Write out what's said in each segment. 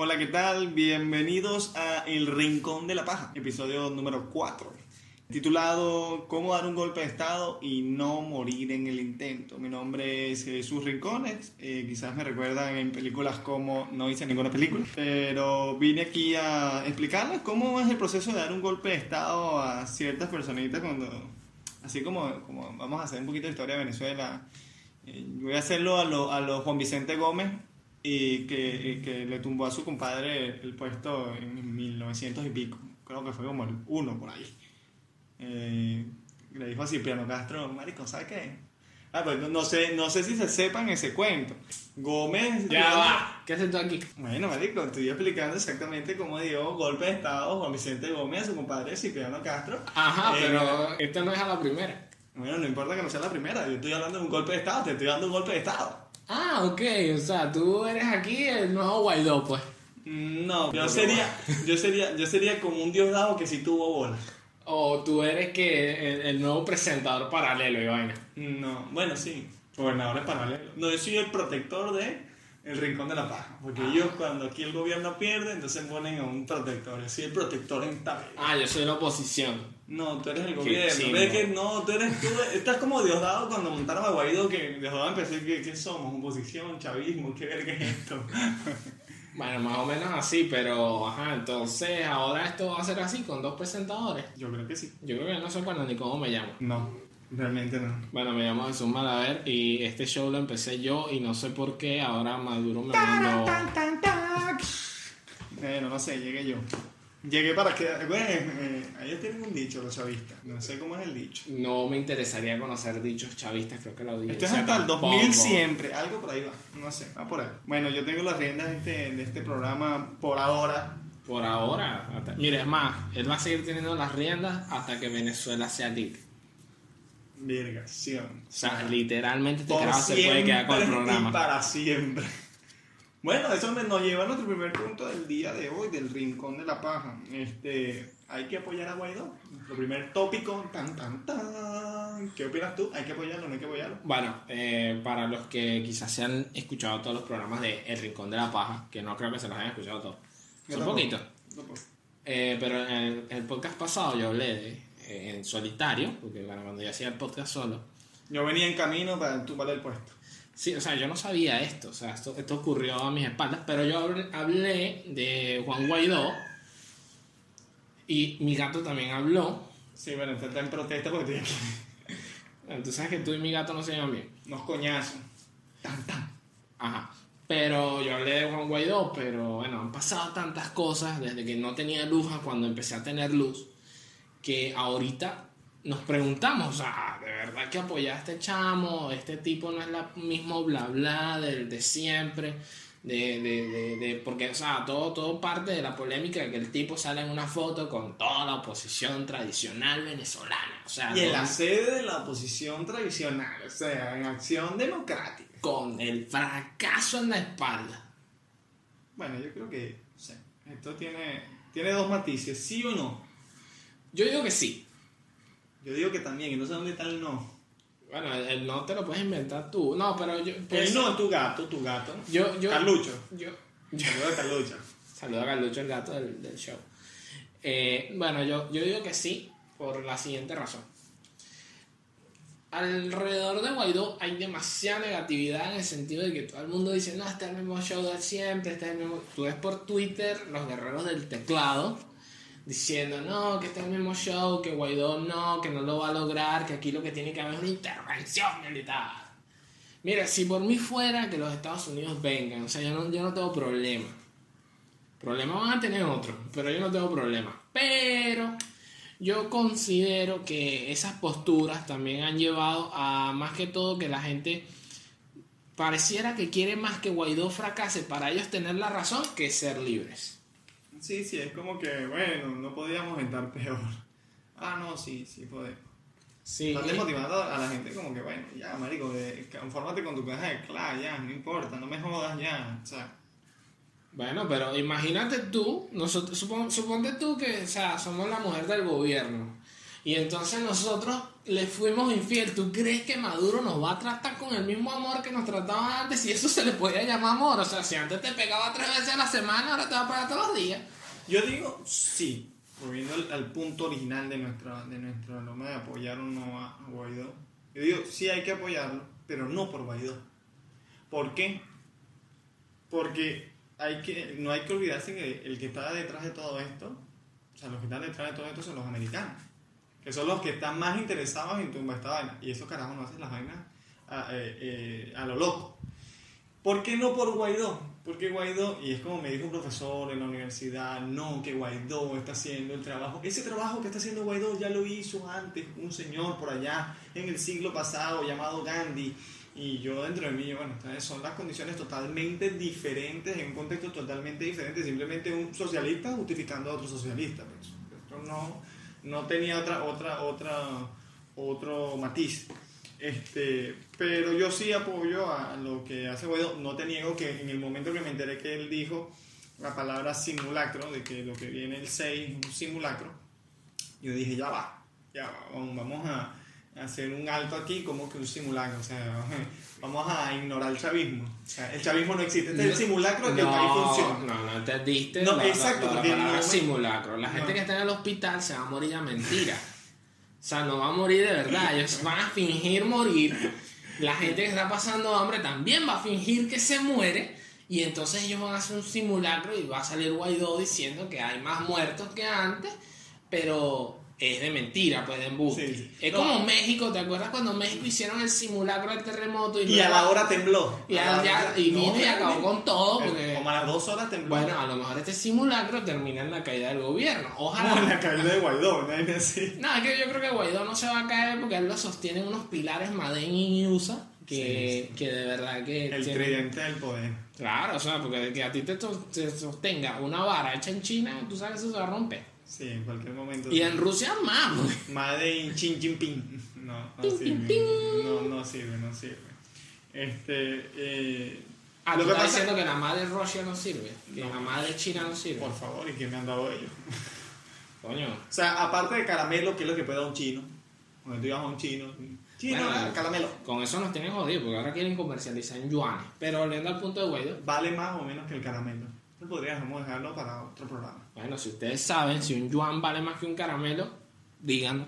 Hola, ¿qué tal? Bienvenidos a El Rincón de la Paja, episodio número 4, titulado ¿Cómo dar un golpe de Estado y no morir en el intento? Mi nombre es Jesús Rincones, eh, quizás me recuerdan en películas como no hice ninguna película, pero vine aquí a explicarles cómo es el proceso de dar un golpe de Estado a ciertas personitas cuando, así como, como vamos a hacer un poquito de historia de Venezuela. Eh, voy a hacerlo a lo, a lo Juan Vicente Gómez, y que, y que le tumbó a su compadre el puesto en 1900 y pico. Creo que fue como el uno por ahí. Eh, le dijo a Cipriano Castro, marico, ¿sabes qué? Ah, pues no, no sé, no sé si se sepan ese cuento. Gómez... Ya va, ¿qué haces tú aquí? Bueno, marico, estoy explicando exactamente cómo dio golpe de estado Juan Vicente Gómez a su compadre Cipriano Castro. Ajá, Eh, pero esta no es a la primera. Bueno, no importa que no sea la primera, yo estoy hablando de un golpe de estado, te estoy dando un golpe de estado. Ah, ok, o sea, tú eres aquí el nuevo Guaidó, pues. No, yo sería, yo sería, yo sería como un diosdado que sí tuvo bola. O tú eres que el, el nuevo presentador paralelo vaina. No, bueno, sí, gobernadores paralelos. No, yo soy el protector de el rincón de la paja, porque ellos cuando aquí el gobierno pierde, entonces ponen a un protector. Yo soy el protector en vez. Ah, yo soy la oposición. No, tú eres el gobierno. chimbo. ¿Ves que no? Tú eres, tú estás como Diosdado cuando montaron a Guaidó, que Diosdado empezó a decir, ¿qué, somos? ¿Oposición? ¿Chavismo? ¿Qué verga es esto? Bueno, más o menos así, pero ajá, entonces ahora esto va a ser así con dos presentadores. Yo creo que sí. Yo creo que no sé cuándo ni cómo me llamo. No, realmente no. Bueno, me llamo Jesús Malaver y este show lo empecé yo y no sé por qué ahora Maduro me mandó... Bueno, no sé, llegué yo. Llegué para que. Bueno, eh, ellos tienen un dicho, los chavistas. No sé cómo es el dicho. No me interesaría conocer dichos chavistas, creo que la audiencia Esto es hasta el tampoco. 2000 siempre. Algo por ahí va. No sé, va por ahí. Bueno, yo tengo las riendas de este, de este programa por ahora. Por ahora, hasta- mire, es más, él va a seguir teniendo las riendas hasta que Venezuela sea libre. Virgación. O sea, literalmente este carajo se puede quedar con el y programa. para siempre. Bueno, eso nos lleva a nuestro primer punto del día de hoy, del rincón de la paja. Este, hay que apoyar a Guaidó. Nuestro primer tópico, tan, tan, tan. ¿Qué opinas tú? ¿Hay que apoyarlo o no hay que apoyarlo? Bueno, eh, para los que quizás se han escuchado todos los programas de El Rincón de la Paja, que no creo que se los hayan escuchado todos, son poquitos. Eh, pero en el, el podcast pasado yo hablé de, eh, en solitario, porque bueno, cuando yo hacía el podcast solo, Yo venía en camino para tumbarle el puesto. Sí, o sea, yo no sabía esto, o sea, esto, esto ocurrió a mis espaldas, pero yo hablé, de Juan Guaidó y mi gato también habló. Sí, bueno, usted está en protesta porque Bueno, Tú sabes que tú y mi gato no se llevan bien. unos coñazos. Tan, tan. Ajá. Pero yo hablé de Juan Guaidó, pero bueno, han pasado tantas cosas desde que no tenía luz a cuando empecé a tener luz, que ahorita nos preguntamos, sea, ¿de verdad que apoyar a este chamo? Este tipo no es la mismo bla bla del de siempre. De, de, de, de- porque, o sea, todo, todo parte de la polémica de que el tipo sale en una foto con toda la oposición tradicional venezolana. O sea, Y en la sede de la oposición tradicional, o sea, en acción democrática. con el fracaso en la espalda. Bueno, yo creo que, o sea, esto tiene, tiene dos matices, sí o no. Yo digo que sí. Yo digo que también, y no sé dónde está el no. Bueno, el, el no te lo puedes inventar tú. No, pero yo. pues, el no es tu gato, tu gato. Yo, yo. Carlucho. Yo. Saludos a Carlucho. Saluda a Carlucho, el gato del, del show. Eh, bueno, yo, yo digo que sí, por la siguiente razón. Alrededor de Guaidó hay demasiada negatividad en el sentido de que todo el mundo dice, no, este es el mismo show de siempre, este es el mismo... Tú ves por Twitter los guerreros del teclado diciendo, no, que este es el mismo show, que Guaidó no, que no lo va a lograr, que aquí lo que tiene que haber es una intervención militar. Mira, si por mí fuera que los Estados Unidos vengan, o sea, yo no, yo no tengo problema. Problemas van a tener otros, pero yo no tengo problema. Pero yo considero que esas posturas también han llevado a más que todo que la gente pareciera que quiere más que Guaidó fracase para ellos tener la razón que ser libres. Sí, sí, es como que, bueno, no podíamos estar peor. Ah, no, sí, sí podemos. Sí, Estás desmotivando a la gente como que, bueno, ya, marico, de- confórmate con tu caja de clave, ya, no importa, no me jodas ya, o sea. Bueno, pero imagínate tú, nosotros, supon- suponte tú que o sea, somos la mujer del gobierno. Y entonces nosotros le fuimos infiel. ¿Tú crees que Maduro nos va a tratar con el mismo amor que nos trataba antes? Si eso se le podía llamar amor. O sea, si antes te pegaba tres veces a la semana, ahora te va a pegar todos los días. Yo digo sí, volviendo al, punto original de nuestra, de nuestra norma de apoyar o no a Guaidó. Yo digo sí hay que apoyarlo, pero no por Guaidó. ¿Por qué? Porque hay que, no hay que olvidarse que el que está detrás de todo esto, o sea, los que están detrás de todo esto son los americanos, que son los que están más interesados en tumbar esta vaina. Y esos carajos no hacen las vainas a, eh, eh, a lo loco. ¿Por qué no por Guaidó? Porque Guaidó, y es como me dijo un profesor en la universidad, no, que Guaidó está haciendo el trabajo. Ese trabajo que está haciendo Guaidó ya lo hizo antes un señor por allá en el siglo pasado llamado Gandhi. Y yo dentro de mí, bueno, son las condiciones totalmente diferentes, en un contexto totalmente diferente, simplemente un socialista justificando a otro socialista. pues. Esto no, no tenía otra, otra, otra, otro matiz. Este, pero yo sí apoyo a lo que hace Guaidó. No te niego que en el momento que me enteré que él dijo la palabra simulacro, de que lo que viene el 6 es un simulacro, yo dije, ya va, ya va, vamos- a hacer un alto aquí como que un simulacro. O sea, vamos a ignorar el chavismo. O sea, el chavismo no existe. Este es el simulacro que el país funciona. No, no entendiste. No, la- la- exacto, la porque palabra no- simulacro. La no. gente que está en el hospital se va a morir a mentira. O sea, no va a morir de verdad. Ellos van a fingir morir. La gente que está pasando hambre también va a fingir que se muere. Y entonces ellos van a hacer un simulacro y va a salir Guaidó diciendo que hay más muertos que antes. Pero es de mentira, pues de embuste. Sí. Es No. como México. ¿Te acuerdas cuando México hicieron el simulacro del terremoto? Y a la hora tembló. y, A ya- y no, vino y acabó con todo. Porque, Como a las dos horas tembló. bueno, a lo mejor este simulacro termina en la caída del gobierno. Ojalá. la caída de Guaidó, ¿no? Es así. No, es que yo creo que Guaidó no se va a caer porque él lo sostiene en unos pilares Maden y USA que, que de verdad que... El tienen- tridente del poder. Claro, o sea, porque que a ti te, te sostenga una vara hecha en China, tú sabes que eso se va a romper. Sí, en cualquier momento. Y en Rusia más, porque- Made in Xi Jinping. No, no Ping, sirve. ping, ping. No, no sirve, no sirve. Este. Eh, Ah, lo tú que estás pasa. diciendo que la madre de Rusia no sirve, que No. la madre de China no sirve. Por favor, ¿y quién me han dado ellos? Coño. O sea, aparte de caramelo, que es lo que puede dar un chino. Cuando tú ibas a un chino. Chino, Bueno, caramelo. Con eso nos tienen jodidos, porque ahora quieren comercializar en yuanes. Pero volviendo al punto de Guaidó, Vale más o menos que el caramelo. Podríamos dejarlo para otro programa. bueno, si ustedes saben si un yuan vale más que un caramelo, díganlo.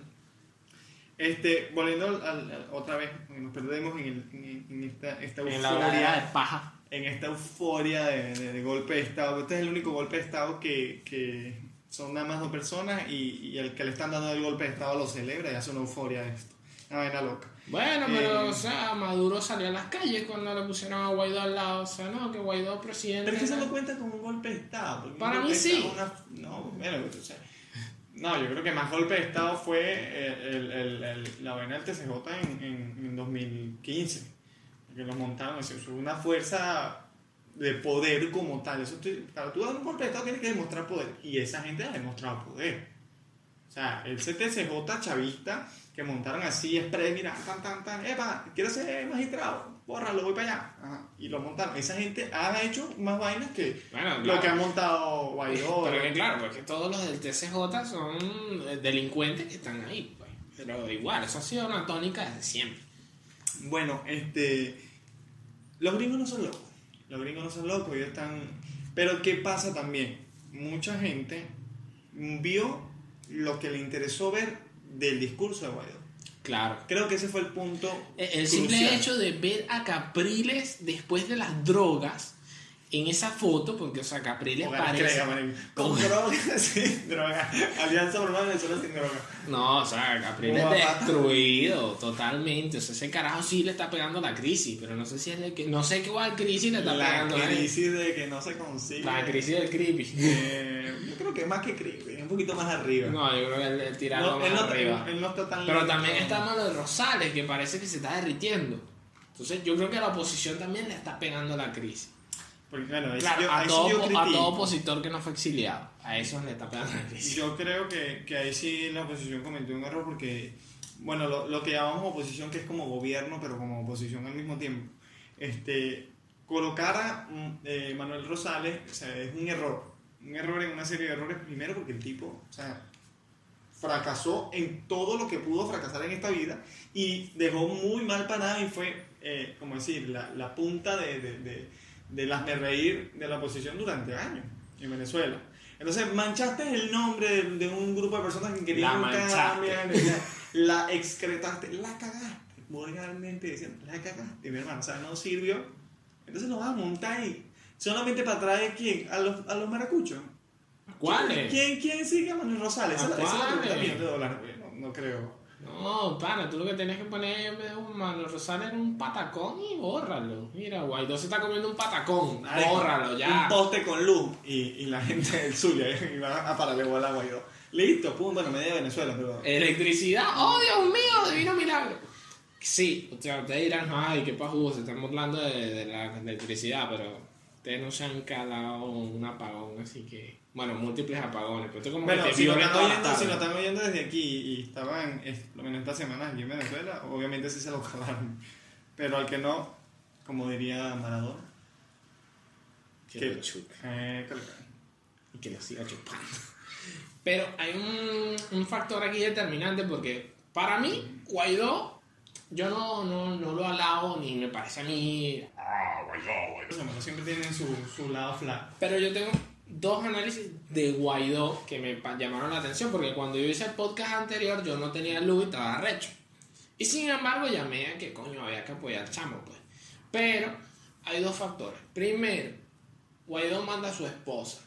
Este, volviendo al, al- al- otra vez, nos perdemos en, el- en- en esta, esta En la hora euforia. de paja. en esta euforia de, de- de golpe de Estado. Este es el único golpe de Estado que, que son nada más dos personas y, y el que le están dando el golpe de Estado lo celebra y hace una euforia de esto. Una vaina loca. Bueno, Eh, pero, o sea, Maduro salió a las calles cuando le pusieron a Guaidó al lado. O sea, no, que Guaidó presidente. Pero es que eso no cuenta como un golpe de Estado. Para mí sí. Una- no, bueno, o sea, no, yo creo que más golpe de Estado fue eh, el- el- el- la vaina del TCJ en, en, en 2015. Que lo montaron, eso es una fuerza de poder como tal. Eso te- para tú dar un golpe de Estado tienes que demostrar poder. Y esa gente ha demostrado poder. O sea, el CTCJ chavista que montaron así, express, mira, tan, tan, tan, epa, quiero ser magistrado, bórralo, voy para allá. Ajá, Y lo montaron. Esa gente ha hecho más vainas que Bueno, lo que ha montado Guaidó. Pero que claro, porque todos los del TCJ son eh, delincuentes que están ahí, pues. Pero igual, eso ha sido una tónica desde siempre. Bueno, este. Los gringos no son locos. Los gringos no son locos, ellos están. Pero ¿qué pasa también? Mucha gente vio lo que le interesó ver del discurso de Guaidó. Claro. Creo que ese fue el punto. Eh, El simple crucial. hecho de ver a Capriles después de las drogas en esa foto, porque, o sea, Capriles parece. Con droga, sin droga. Alianza una Venezuela sin droga. No, o sea, Capriles destruido totalmente. O sea, ese carajo sí le está pegando la crisis, pero no sé si es el que. No sé qué cuál crisis le está La pegando a él. crisis de que no se consigue. La crisis del creepy. Eh, yo creo que más que creepy, un poquito más arriba. No, yo creo que él, él tirarlo No, él, más no, arriba. él- él no está tan Pero lento. también está malo de Rosales, que parece que se está derritiendo. Entonces yo creo que a la oposición también le está pegando la crisis. Porque, bueno, ahí sí Claro, yo- a, ahí sí todo, yo a todo opositor que no fue exiliado. A eso le crisis. Yo creo que, que ahí sí la oposición cometió un error porque, bueno, lo, lo que llamamos oposición, que es como gobierno, pero como oposición al mismo tiempo, este, colocar a mm, eh, Manuel Rosales o sea, es un error. Un error en una serie de errores, primero porque el tipo, o sea, fracasó en todo lo que pudo fracasar en esta vida y dejó muy mal parado y fue, eh, como decir, la, la punta de, de, de, de las de reír de la oposición durante años en Venezuela. Entonces manchaste el nombre de, de un grupo de personas que querían La cambio, la, excretaste, la cagaste, vulgarmente diciendo, la cagaste, mi hermano, o sea, no sirvió. Entonces nos vas a montar ahí, solamente para traer quién, a los, a los maracuchos. ¿Cuáles? ¿Quién, quién sigue a Manuel Rosales? ¿A Esa, esa es la cuáles? pregunta millón de dólares. No, no creo. No, pana, tú lo que tienes que poner en vez de un Manuel Rosales en un patacón y bórralo. Mira, Guaidó se está comiendo un patacón. Marico, Bórralo ya. Un poste con luz y, y la gente del Zulia y va a pararle bola a Guaidó. Listo, pum, bueno, media Venezuela, pero... Electricidad, oh Dios mío, divino milagro. Sí, o sea, ustedes dirán, ay, qué pajugo, se están burlando de, de la electricidad, pero ustedes no se han calado un apagón, así que, bueno, múltiples apagones, pero esto como Bueno, que te si lo, están oyendo, si lo están oyendo desde aquí y estaban, es- por lo menos esta semana aquí en Venezuela, obviamente sí se lo calaron. Pero al que no, como diría Maradona, Que que- lo chupe. eh, y que lo siga chupando. Pero hay un, un factor aquí determinante porque para mí, Guaidó, yo no, no, no lo alabo ni me parece a mí. Los hermanos siempre tienen su, su lado flat. Pero yo tengo dos análisis de Guaidó que me llamaron la atención porque cuando yo hice el podcast anterior yo no tenía luz y estaba recho. Y sin embargo llamé a que coño había que apoyar al chamo, pues. Pero hay dos factores. Primero, Guaidó manda a su esposa.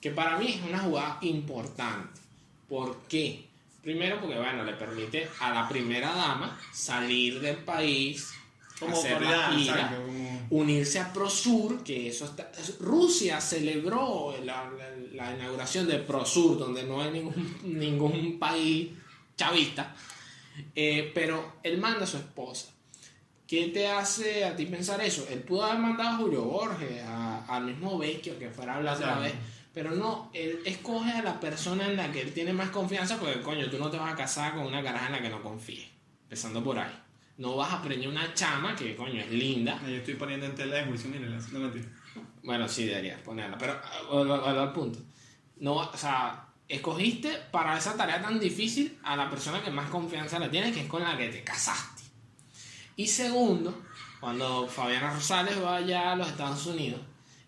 Que para mí es una jugada importante. ¿Por qué? Primero porque, bueno, le permite a la primera dama salir del país, Como hacer la autoridad, gira, exacto, como- unirse a Prosur, que eso está... Rusia celebró la, la- la inauguración de Prosur, donde no hay ningún, ningún país chavista, eh, pero él manda a su esposa. ¿Qué te hace a ti pensar eso? Él pudo haber mandado a Julio Borges, a- al mismo Vecchio, que fuera a hablar otra vez, pero no, él escoge a la persona en la que él tiene más confianza, porque coño, tú no te vas a casar con una caraja en la que no confíes, empezando por ahí. No vas a preñar una chama que, coño, es linda, Yo estoy poniendo en tela de juicio, miren, no mentira. bueno, sí deberías ponerla, pero vuelvo al punto. No, o sea, escogiste para esa tarea tan difícil a la persona que más confianza le tienes, que es con la que te casaste. Y segundo, cuando Fabiana Rosales vaya a los Estados Unidos,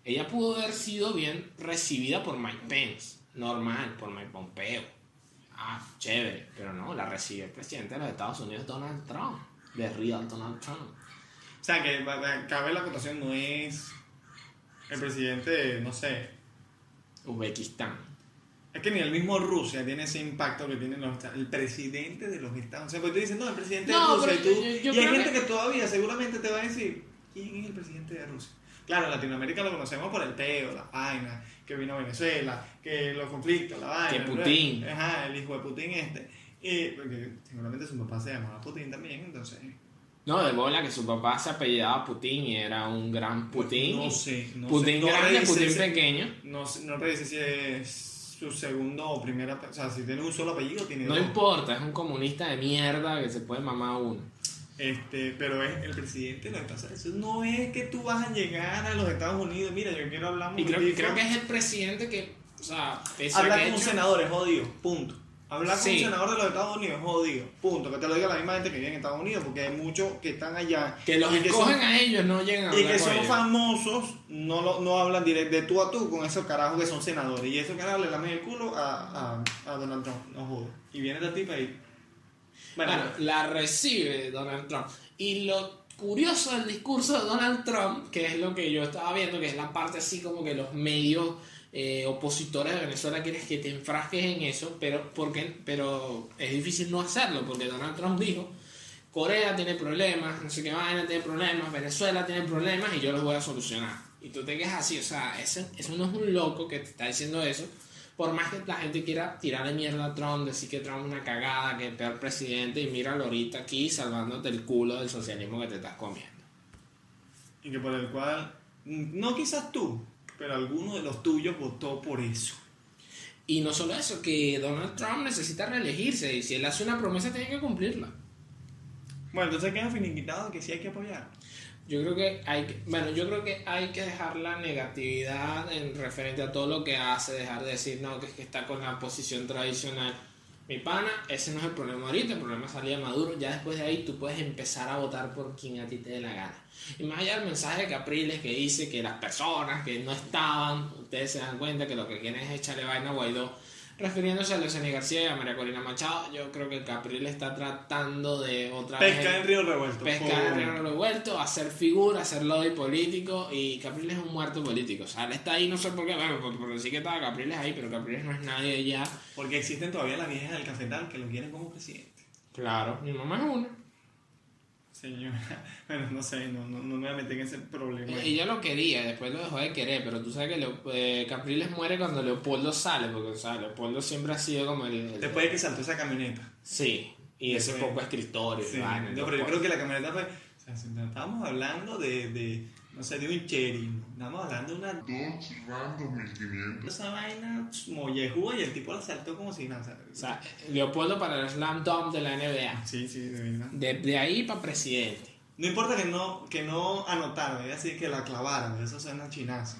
ella pudo haber sido bien recibida por Mike Pence, normal, por Mike Pompeo. Ah, chévere, pero no, la recibe el presidente de los Estados Unidos, Donald Trump, de real Donald Trump. O sea, que cabe la acotación, no es el presidente, no sé, Uzbekistán. Es que ni el mismo Rusia tiene ese impacto que tiene los Estados- el presidente de los Estados Unidos. O sea, pues tú dices, no, el presidente No, de Rusia. y, tú- yo- yo y hay gente que- que... todavía seguramente te va a decir, ¿quién es el presidente de Rusia? Claro, en Latinoamérica lo conocemos por el peo, la vaina, que vino a Venezuela, que los conflictos, la vaina. Que. Putin. Ajá, el hijo de Putin este. Porque seguramente su papá se llamaba Putin también, entonces... No, de bola que su papá se apellidaba Putin y era un gran Putin. No sé, no Putin sé. No grande, revisé Putin pequeño. No, no revisé si es su segundo o primera... O sea, si tiene un solo apellido, tiene No dos. importa, es un comunista de mierda que se puede mamar a uno. Este, pero es el presidente lo que pasa. Eso no es que tú vas a llegar a los Estados Unidos. Mira, yo quiero hablar Y creo, creo que es el presidente que, o sea, pese a Hablar que con ha un hecho- senador es jodido, punto. Hablar con un senador de los Estados Unidos es jodido, punto. Que te lo diga la misma gente que vive en Estados Unidos, porque hay muchos que están allá. que los y que escogen son, a ellos, no llegan a y hablar que con son ellos. famosos, no, lo, no hablan directo de tú a tú con esos carajos que son senadores. Y esos carajos le lamen el culo a, a, a Donald Trump, no jodas. Y viene la tipa y. Bueno, Bueno, la recibe Donald Trump. Y lo curioso del discurso de Donald Trump, que es lo que yo estaba viendo, que es la parte así como que los medios eh, de Venezuela quieren que te enfrasques en eso, pero, porque, pero es difícil no hacerlo, porque Donald Trump dijo, Corea tiene problemas, no sé qué vaina tiene problemas, Venezuela tiene problemas y yo los voy a solucionar. Y tú te quedas así, o sea, ese- eso no es un loco que te está diciendo eso, por más que la gente quiera tirarle mierda a Trump, decir que Trump es una cagada, que es el peor presidente, y míralo ahorita aquí salvándote el culo del socialismo que te estás comiendo. y que por el cual, no quizás tú, pero alguno de los tuyos votó por eso. Y no solo eso, que Donald Trump necesita reelegirse, y si él hace una promesa tiene que cumplirla. Bueno, entonces queda finiquitado que sí hay que apoyar. Yo creo que hay que, bueno, yo creo que hay que dejar la negatividad en referente a todo lo que hace, dejar de decir, no, que es que está con la posición tradicional. Mi pana, ese no es el problema ahorita, el problema salía Maduro. Ya después de ahí tú puedes empezar a votar por quien a ti te dé la gana. Y más allá del mensaje de Capriles que dice que las personas que no estaban, ustedes se dan cuenta que lo que quieren es echarle vaina a Guaidó refiriéndose a Luciano García y a María Corina Machado, yo creo que Capriles está tratando de otra Pesca vez en Río Revuelto. pescar en Río Revuelto, hacer figura, hacer lobby político y Capriles es un muerto político. O sea, él está ahí, no sé por qué, bueno, por, por decir que estaba Capriles ahí, pero Capriles no es nadie ya. Porque existen todavía las viejas del cafetal que lo quieren como presidente. Claro, mi mamá es una. Señora, bueno, no sé, no, no, no me voy a meter en ese problema. Yo lo quería, después lo dejó de querer, pero tú sabes que Leo- eh, Capriles muere cuando Leopoldo sale, porque o sea, Leopoldo siempre ha sido como el... el- Después de que saltó esa camioneta. Sí, y ese poco escritorio. Sí, no, pero yo creo que la camioneta fue. O sea, estábamos hablando de, de, no sé, de un cherry. Estamos hablando de una. Dodge Ram 2500. Esa vaina mollejuda y el tipo la saltó como si nada. ¿sabes? O sea, Leopoldo para el Slam Dunk de la NBA. sí, sí, de verdad. De, de ahí para presidente. No importa que no, que no anotaran, es así que la clavaran, eso suena chinazo.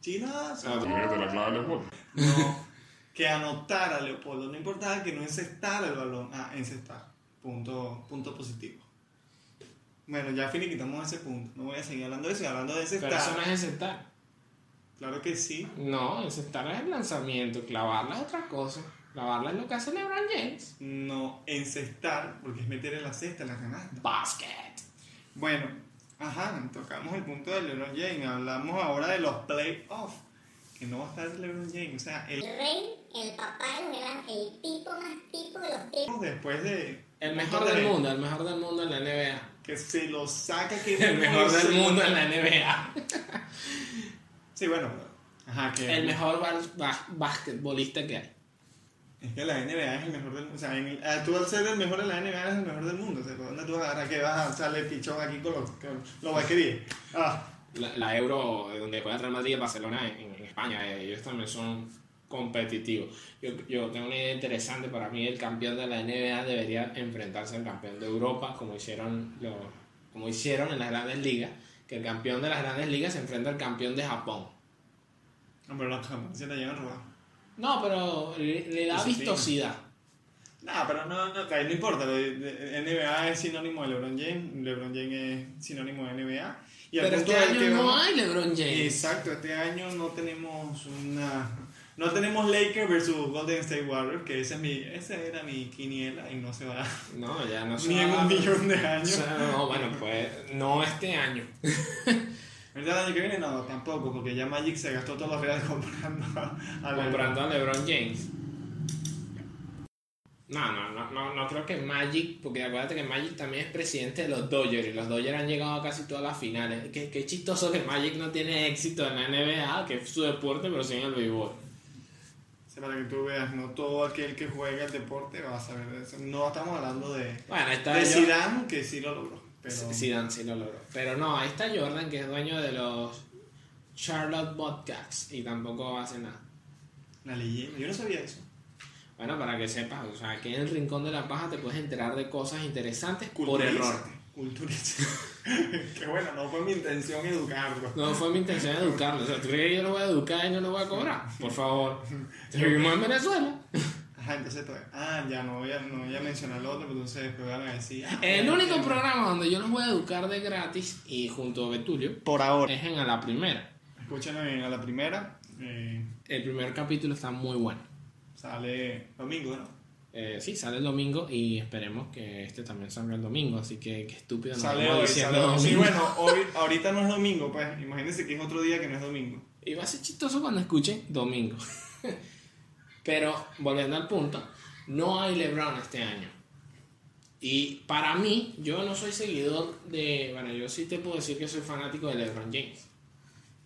Chinazo. Ah, Fíjate la clave de Leopoldo. No, que anotara Leopoldo, no importaba que no encestara el balón, ah, encestar. Punto, punto positivo. Bueno, ya finiquitamos ese punto, no voy a seguir hablando de eso, y hablando de Pero encestar. eso no es encetar. Claro que sí. No, encetar es el lanzamiento, clavarla es otra cosa. Clavarla es lo que hace LeBron James. No encestar, porque es meter en la cesta, en la canasta. Basket. Bueno, ajá, tocamos el punto de LeBron James, hablamos ahora de los playoffs, que no va a estar LeBron James, o sea, el El rey, el papá grandes, el tipo más tipo de los tipos. después de... El mejor del mundo, el mejor del mundo en la NBA. Que se lo saca, que El mejor del mundo en la NBA. Sí, bueno, ajá, que... El mejor bas- bas- basquetbolista que hay. Es que la NBA es el mejor del mundo. O sea, en- ah, tú al ser el mejor de la NBA eres el mejor del mundo. O sea, ¿por ¿dónde tú vas a que vas a echarle pichón aquí con los, con los vaqueríes? Ah, La, la Euro, donde juega el Real Madrid y Barcelona en, en España, eh, ellos también son competitivos. Yo, yo tengo una idea interesante. Para mí, el campeón de la NBA debería enfrentarse al campeón de Europa, como hicieron, los, como hicieron en las grandes ligas. Que el campeón de las grandes ligas se enfrenta al campeón de Japón. hombre, los campeones se la llevan robados. No, pero le, le da vistosidad. No, pero no, no, no importa. NBA es sinónimo de LeBron James. LeBron James es sinónimo de NBA. Y Pero este que año no vamos- hay LeBron James. Exacto, este año no tenemos una. No tenemos Lakers versus Golden State Warriors, que ese, es mi, ese era mi quiniela y no se va No, ya no se ni en un millón de O años. sea, no, bueno, pues no este año. ¿Verdad? El año que viene no, tampoco, porque ya Magic se gastó todos los reales comprando a, a LeBron. comprando a LeBron James. No, no, no, no, no creo que Magic, porque acuérdate que Magic también es presidente de los Dodgers y los Dodgers han llegado a casi todas las finales. Qué, qué chistoso que Magic no tiene éxito en la NBA, que es su deporte, pero sí en el béisbol. Para que tú veas, no todo aquel que juega el deporte va a saber de eso. No estamos hablando de, Bueno, ahí está de Zidane, que sí lo logró. Pero Zidane sí lo logró. Pero no, ahí está Jordan, que es dueño de los Charlotte Bobcats y tampoco hace nada. la leyenda, yo no sabía eso. Bueno, para que sepas, o sea, aquí en el Rincón de la Paja te puedes enterar de cosas interesantes por error. Culturízate. que bueno, no fue mi intención educarlo. No fue mi intención educarlo. O sea, ¿tú crees que yo lo voy a educar y no lo voy a cobrar? Por favor. Vivimos en Venezuela. Ajá, entonces, pues, ah, ya no voy a, no voy a mencionar lo otro, pero entonces después van a decir. ah, El único programa donde yo los voy a educar de gratis y junto a Betulio Por ahora. es en A la Primera. Escúchenme a la primera. eh, El primer capítulo está muy bueno. sale domingo, ¿no? Eh, sí, sale el domingo y esperemos que este también salga el domingo. Así que qué estúpido. Sale hoy, sale hoy. Sí, bueno, hoy, ahorita no es domingo, pues. Imagínense que es otro día que no es domingo. Y va a ser chistoso cuando escuchen domingo. Pero volviendo al punto, no hay LeBron este año. Y para mí, yo no soy seguidor de. Bueno, yo sí te puedo decir que soy fanático de LeBron James.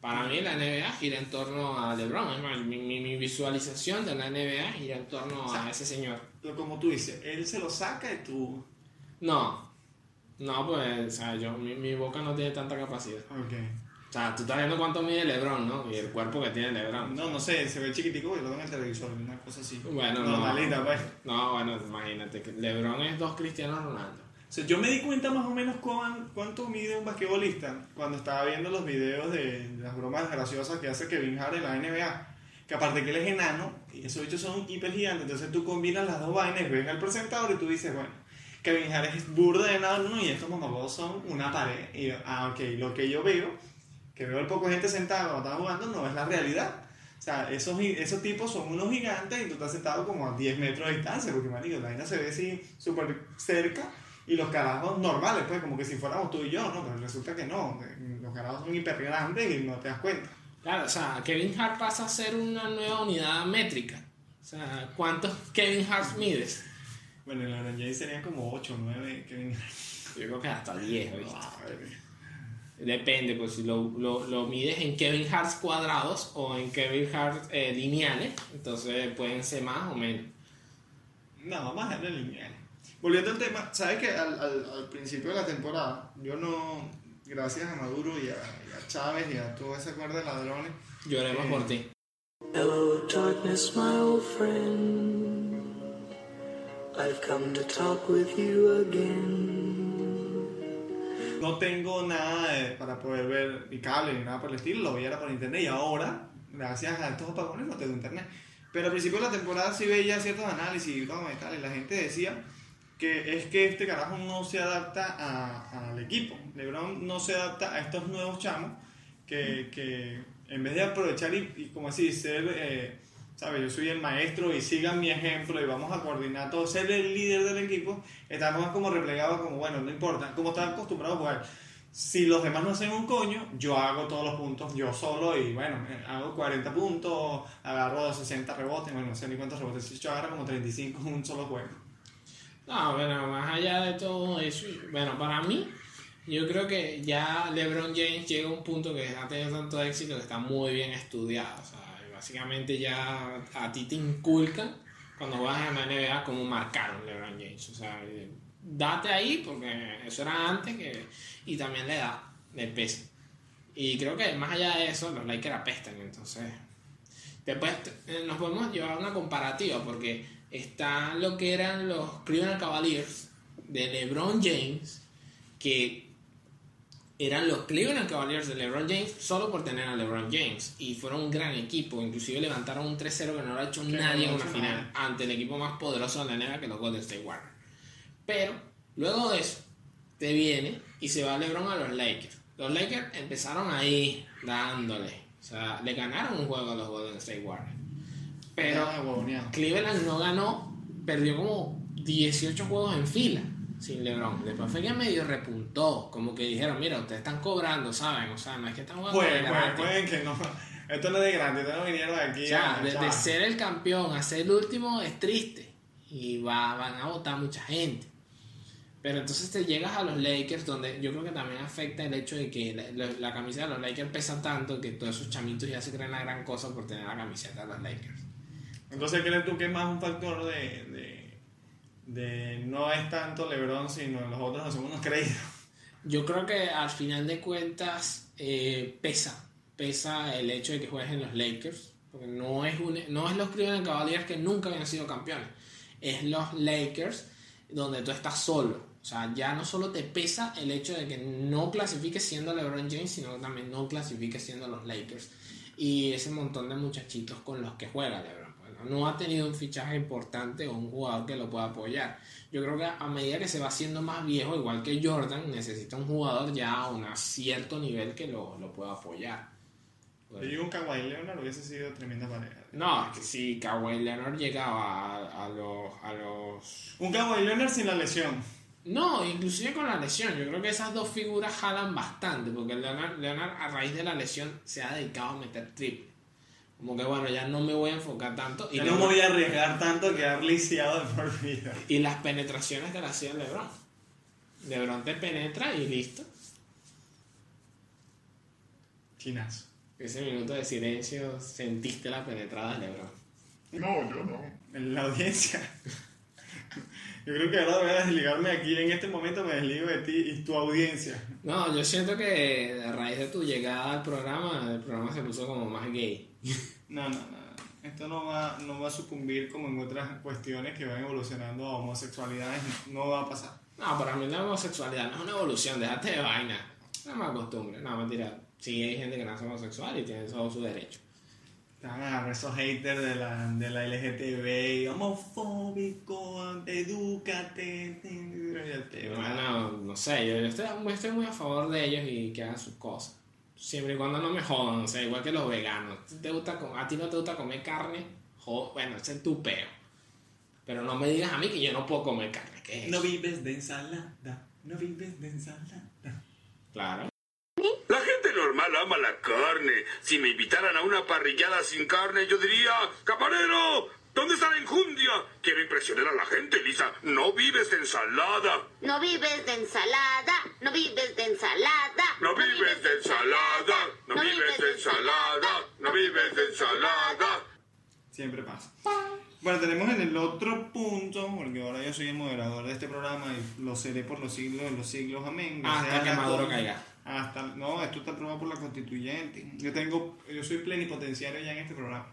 Para mí la NBA gira en torno a LeBron. Es más, mi, mi- mi visualización de la NBA gira en torno O sea, a ese señor. Pero como tú dices, él se lo saca y tú. No. No, pues, o sea, yo, mi, mi boca no tiene tanta capacidad. Ok. O sea, tú estás viendo cuánto mide LeBron, ¿no? Y el cuerpo que tiene LeBron. No, no sé, se ve chiquitico y lo ven en el televisor, una cosa así. Bueno, no. Normalita, pues. No, bueno, imagínate que LeBron es dos Cristiano Ronaldo. O sea, yo me di cuenta más o menos cuán- cuánto mide un basquetbolista cuando estaba viendo los videos de las bromas graciosas que hace Kevin Hart en la NBA. Que aparte que él es enano, y esos bichos son hiper gigantes, entonces tú combinas las dos vainas, ves al presentador y tú dices, bueno, Kevin Hart es burda de enano ¿no? y estos mamagos son una pared. Y yo, ah, ok, lo que yo veo, que veo el poco gente sentada cuando están jugando, no es la realidad. O sea, esos, esos tipos son unos gigantes y tú estás sentado como a 10 metros de distancia, porque marico, la vaina se ve así súper cerca y los carajos normales, pues como que si fuéramos tú y yo, ¿no? Pero resulta que no, los carajos son hiper grandes y no te das cuenta. Claro, o sea, Kevin Hart pasa a ser una nueva unidad métrica. O sea, ¿cuántos Kevin Hart mides? Bueno, en LeBron James serían como 8 o 9 Kevin Hart. Yo creo que hasta 10, ¿viste? Depende, pues si lo, lo, lo mides en Kevin Harts cuadrados o en Kevin Hart eh, lineales, entonces pueden ser más o menos. No, más en el lineal. Volviendo al tema, ¿sabes que al, al, al principio de la temporada, yo no, gracias a Maduro y a, y a Chávez y a todo ese cuerda de ladrones, Lloremos por ti. Hello, darkness, my old friend. I've come to talk with you again. no tengo nada de- para poder ver mi cable ni nada por el estilo, lo veía por internet y ahora, gracias a estos apagones, no tengo internet. Pero al principio de la temporada sí veía ciertos análisis y broma y tal, y la gente decía que es que este carajo no se adapta al equipo. LeBron no se adapta a estos nuevos chamos que, en vez de aprovechar y, y como así, ser, eh, ¿sabes? Yo soy el maestro y sigan mi ejemplo y vamos a coordinar todo, ser el líder del equipo, estamos como replegados como, bueno, no importa, como están acostumbrados a jugar. Si los demás no hacen un coño, yo hago todos los puntos yo solo y bueno, eh, hago 40 puntos, agarro 60 rebotes, bueno, no sé ni cuántos rebotes, yo agarro como 35 en un solo juego. No, bueno, más allá de todo eso, bueno, para mí, yo creo que ya LeBron James llega a un punto que ha tenido tanto éxito que está muy bien estudiado. O sea, básicamente ya a ti te inculcan cuando vas a la NBA cómo marcar un LeBron James. O sea, date ahí porque eso era antes que, y también le da, le pesa. Y creo que más allá de eso, los Lakers apestan, entonces Después eh, nos podemos llevar una comparativa porque está lo que eran los Cleveland Cavaliers de LeBron James, que eran los Cleveland Cavaliers de LeBron James solo por tener a LeBron James y fueron un gran equipo, inclusive levantaron un 3-0 que no lo ha hecho nadie en una final ante el equipo más poderoso de la NBA que los Golden State Warriors. Pero luego de eso te viene y se va LeBron a los Lakers. Los Lakers empezaron ahí dándole, o sea, le ganaron un juego a los Golden State Warriors. Pero Ah. Cleveland no ganó, perdió como 18 juegos en fila sin LeBron. Después fue que medio repuntó, como que dijeron, mira, ustedes están cobrando, ¿saben? O sea, no es que están jugando de Pueden, pueden, gratis. pueden que no. Esto no es de grande, ustedes no vinieron aquí. O sea, a- de, ser el campeón a ser el último es triste. Y va, van a votar mucha gente. Pero entonces te llegas a los Lakers, donde yo creo que también afecta el hecho de que la, la- la camiseta de los Lakers pesa tanto que todos esos chamitos ya se creen la gran cosa por tener la camiseta de los Lakers. Entonces, ¿crees tú que es más un factor de, de, de no es tanto LeBron, sino los otros no son unos creídos? Yo creo que al final de cuentas eh, pesa, pesa el hecho de que juegues en los Lakers, porque no es, un, no es los Cleveland Cavaliers que nunca habían sido campeones, es los Lakers donde tú estás solo. O sea, ya no solo te pesa el hecho de que no clasifiques siendo LeBron James, sino que también no clasifiques siendo los Lakers. Y ese montón de muchachitos con los que juega LeBron. Bueno, no ha tenido un fichaje importante o un jugador que lo pueda apoyar. Yo creo que a medida que se va haciendo más viejo, igual que Jordan, necesita un jugador ya a un cierto nivel que lo, lo pueda apoyar. Yo digo un Kawhi Leonard hubiese sido tremenda pareja. No, que si Kawhi Leonard llegaba a, a los, a los... Un Kawhi Leonard sin la lesión. No, inclusive con la lesión. Yo creo que esas dos figuras jalan bastante, porque Leonard, Leonard a raíz de la lesión se ha dedicado a meter triple. Como que bueno, ya no me voy a enfocar tanto. Y, Yo no me voy a arriesgar tanto a quedar lisiado de por vida. y las penetraciones que le hacía LeBron. LeBron te penetra y listo. Chinazo. Ese minuto de silencio sentiste la penetrada de LeBron. No, yo no. En la audiencia. Yo creo que ahora voy a desligarme aquí. En este momento me desligo de ti y tu audiencia. No, yo siento que a raíz de tu llegada al programa, el programa se puso como más gay. No, no, no. Esto no va, no va a sucumbir como en otras cuestiones que van evolucionando a homosexualidades. No va a pasar. No, para mí la homosexualidad no es una evolución, déjate de vaina. No me acostumbre, no, mentira. Sí, hay gente que nace homosexual y tiene todos sus derechos. Te van a agarrar esos haters de la, de la LGTB, homofóbico, edúcate. te- Bueno, no sé, yo, yo estoy, estoy muy a favor de ellos y que hagan sus cosas. Siempre y cuando no me jodan, o sea, igual que los veganos. Te gusta, a ti no te gusta comer carne, jo- bueno, ese es tu peo. Pero no me digas a mí que yo no puedo comer carne, ¿qué es No vives de ensalada, no vives de ensalada. Claro. Ama la carne. Si me invitaran a una parrillada sin carne, yo diría, camarero, ¿dónde está la enjundia? Quiero impresionar a la gente, Lisa. No vives de ensalada. No vives de ensalada, no vives de ensalada. No vives de ensalada. No vives de ensalada. No vives de ensalada. Siempre pasa. Bueno, tenemos en el otro punto, porque ahora yo soy el moderador de este programa y lo seré por los siglos de los siglos, amén. Hasta que Maduro caiga. Hasta, no, esto está aprobado por la constituyente. Yo tengo, yo soy plenipotenciario ya en este programa.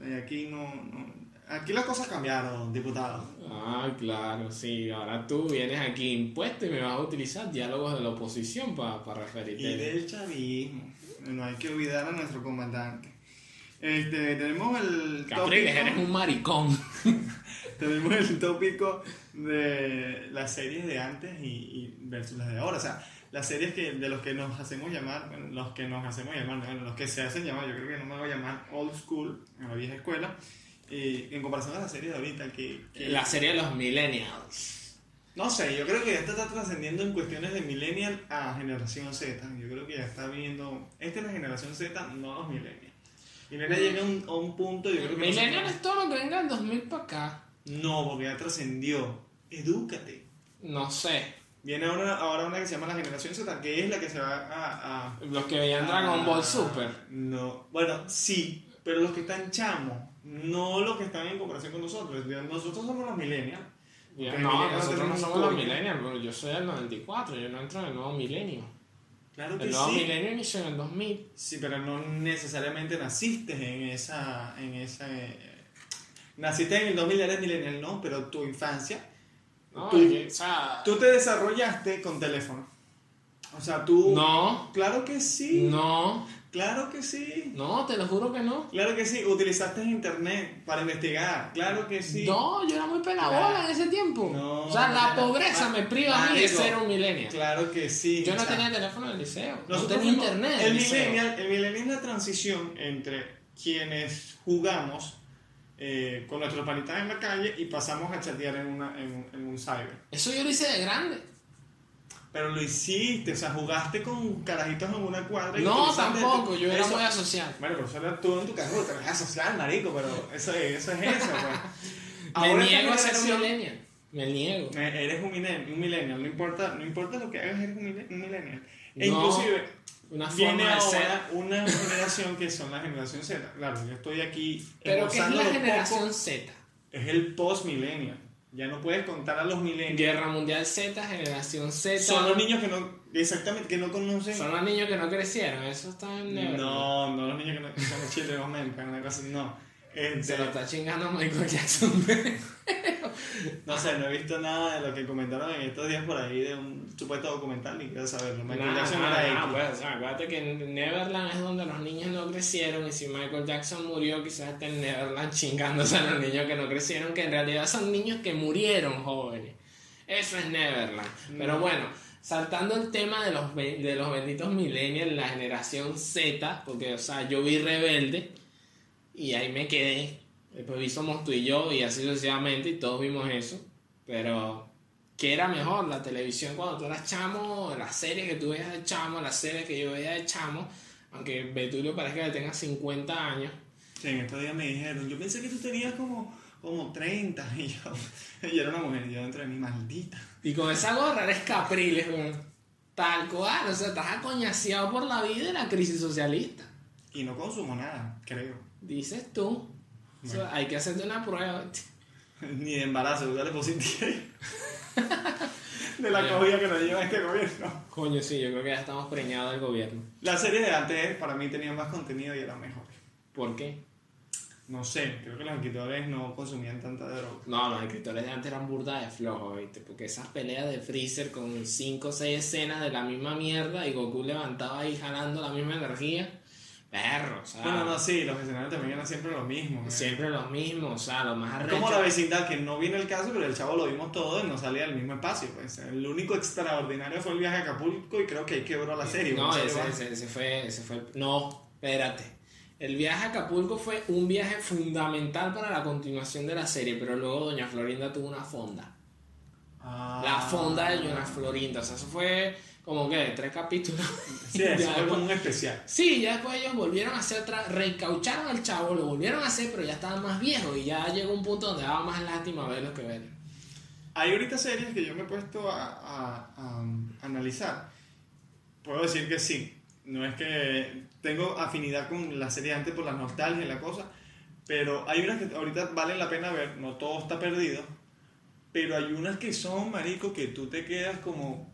Y aquí no, no- aquí las cosas cambiaron, diputado. Ah, claro, sí. Ahora tú vienes aquí impuesto y me vas a utilizar diálogos de la oposición para referirte. Y del chavismo. No hay que olvidar a nuestro comandante. Este, tenemos el Capriles, eres un maricón. tenemos el tópico de las series de antes y, y versus las de ahora. O sea, las series que, de los que nos hacemos llamar, bueno, los que nos hacemos llamar, bueno, los que se hacen llamar, yo creo que no me voy a llamar old school, en la vieja escuela, y en comparación a las series de ahorita, que, que- La serie de los millennials. no sé, yo creo que ya está, está trascendiendo en cuestiones de millennial a generación Z. Yo creo que ya está viendo, esta es la generación Z, no los millennials. Millennial llega a un, a un punto, yo creo que... no se- Millennial es todo lo que venga del 2000 para acá. No, porque ya trascendió. Edúcate. No sé. Viene ahora, ahora una que se llama la generación Z, que es la que se va a... a Los que veían Dragon Ball Super. No, bueno, sí, pero los que están chamos, no los que están en comparación con nosotros. Nosotros somos los millennials. Ya, no, millennials nosotros no somos los millennials, pero yo soy del 94, yo no entro en el nuevo milenio. Claro que El nuevo sí. milenio inició en el 2000. Sí, pero no necesariamente naciste en esa... En esa eh, naciste en el 2000, eres millennial, no, pero tu infancia, No, Tú- es que, o sea, tú te desarrollaste con teléfono. O sea, tú... no, Claro que sí. no, Claro que sí. no, te lo juro que no. Claro que sí. Utilizaste internet para investigar. Claro que sí. No, yo era muy pelabola Claro. en ese tiempo. No, o sea, la pobreza me priva a mí de ser un millennial. Claro que sí. Yo no O sea, tenía teléfono en el liceo, no tenía internet. El el millennial, el millennial es la transición entre quienes jugamos eh, con nuestros panitas en la calle y pasamos a chatear en, una, en, un- en un cyber. Eso yo lo hice de grande. Pero lo hiciste, o sea, jugaste con carajitos en una cuadra. y No, tampoco, yo era eso- muy asocial. Bueno, pero eso era tú en tu carro, te vas social, marico, pero eso es eso, es eso pues. Me Ahora niego a ser un millennial. Me niego. Eres un millennial, un millennial, no importa, no importa lo que hagas, eres un mille- un millennial. E No, inclusive Una viene forma de ser. ahora una generación que son la generación Z. Claro, yo estoy aquí. Pero ¿qué es la generación poco, Z? Es el post millennial. Ya no puedes contar a los millennials. Guerra Mundial Z, generación Z. Son los niños que no, exactamente, que no conocen. Son los niños que no crecieron, eso está en Neverland. No, no los niños que no los chile American, una cosa así, no. Este, Se lo está chingando Michael Jackson. no sé, no he visto nada de lo que comentaron en estos días por ahí de un supuesto documental ni quiero saberlo. Michael Nah, Jackson nah, era nah, pues, o sea, acuérdate que Neverland es donde los niños no crecieron y si Michael Jackson murió quizás está en Neverland chingándose a los niños que no crecieron, que en realidad son niños que murieron jóvenes. Eso es Neverland. Pero bueno, saltando el tema de los, de los benditos millennials, la generación Z, porque o sea, yo vi Rebelde y ahí me quedé. Después vi Somos tú y yo y así sucesivamente y todos vimos eso. Pero ¿Qué era mejor? La televisión cuando tú eras chamo, las series que tú veías de chamo, las series que yo veía de chamo, aunque Betulio parezca que tenga 50 años. Sí, en estos días me dijeron, yo pensé que tú tenías como, como 30 y yo, yo era una mujer, yo dentro de mi maldita. Y con esa gorra eres capriles, weón. Tal cual, o sea, estás acoñaseado por la vida y la crisis socialista. Y no consumo nada, creo. Dices tú. O sea, hay que hacerte una prueba. Ni de embarazo, dale positivo. de la cogida que nos lleva este gobierno. Coño, sí, yo creo que ya estamos preñados del gobierno. Las series de antes para mí tenían más contenido y eran mejores. ¿Por qué? No sé, creo que los escritores no consumían tanta droga. No, los escritores de antes eran burda de flojos, ¿viste? Porque esas peleas de Freezer con 5 o 6 escenas de la misma mierda y Goku levantado ahí jalando la misma energía. Perro, o sea. Bueno, no, sí, los escenarios también eran siempre los mismos. ¿eh? Siempre los mismos, o sea, lo más Es arrecho. Como la vecindad, que no viene el caso, pero el chavo lo vimos todo y no salía del mismo espacio. Pues. El único extraordinario fue el viaje a Acapulco y creo que ahí quebró la serie. No, ese, ese, ese fue, ese fue. No, espérate. El viaje a Acapulco fue un viaje fundamental para la continuación de la serie, pero luego Doña Florinda tuvo una fonda. Ah. La fonda de Doña Florinda, o sea, eso fue como que tres capítulos. Sí, eso fue como un especial. Sí, ya después ellos volvieron a hacer otra, recaucharon al chavo, lo volvieron a hacer, pero ya estaban más viejos y ya llegó un punto donde daba más lástima verlos que ver. Hay ahorita series que yo me he puesto a, a- a analizar. Puedo decir que sí. No es que tengo afinidad con la serie antes por la nostalgia y la cosa. Pero hay unas que ahorita valen la pena ver. No todo está perdido. Pero hay unas que son, marico, que tú te quedas como...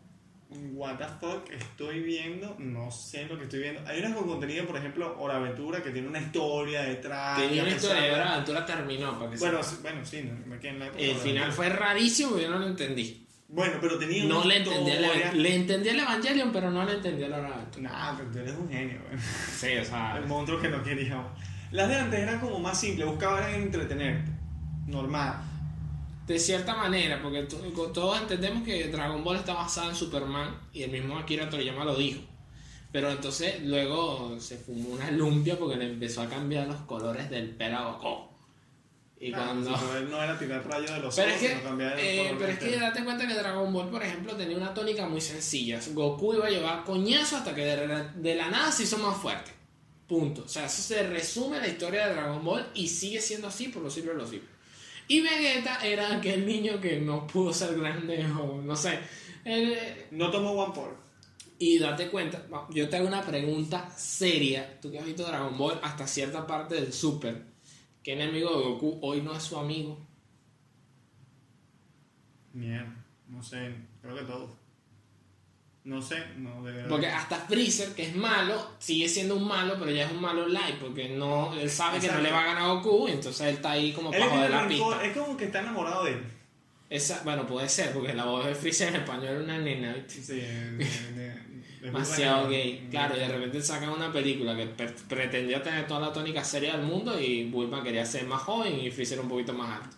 What the fuck estoy viendo, no sé lo que estoy viendo. Hay unas con contenido, por ejemplo, Hora Aventura, que tiene una historia detrás. Tenía una historia, de- de la aventura terminó, para que Bueno, sí, bueno, sí, no, me en la El final fue rarísimo, yo no lo entendí. Bueno, pero tenía No una le entendí, historia. le entendí el Evangelion, pero no le entendí el Hora de Aventura. Nah, pero tú eres un genio, güey. Sí, o sea. El monstruo que no queríamos. Las de antes eran como más simples, buscaban entretenerte. Normal. De cierta manera, porque to- todos entendemos que Dragon Ball está basado en Superman y el mismo Akira Toriyama lo dijo. Pero entonces luego se fumó una lumpia porque le empezó a cambiar los colores del pelo a Goku. Y Claro, cuando... no era tirar rayos de los Pero es ojos, que, sino cambiar el eh, pero es que date cuenta que Dragon Ball, por ejemplo, tenía una tónica muy sencilla. Goku iba a llevar coñazo hasta que de la, de la nada se hizo más fuerte. Punto. O sea, eso se resume la historia de Dragon Ball y sigue siendo así por los siglos de los siglos. Y Vegeta era aquel niño que no pudo ser grande o no sé. Él, No tomó One Por. y date cuenta, yo te hago una pregunta seria. Tú que has visto Dragon Ball hasta cierta parte del Super. ¿Qué enemigo de Goku hoy no es su amigo? Mierda, no sé, creo que todos. No sé, no de verdad. Porque hasta Freezer, que es malo, sigue siendo un malo, pero ya es un malo light, porque no, él sabe que no le va a ganar a Goku, y entonces él está ahí como Él para joder la pista. es como que está enamorado de él. Esa, bueno, puede ser, porque la voz de Freezer en español era una nena, ¿viste? Sí, de- de- de- de- demasiado de- gay. Claro, y de repente sacan una película que pretendía tener toda la tónica seria del mundo y Bulma quería ser más joven y Freezer un poquito más alto.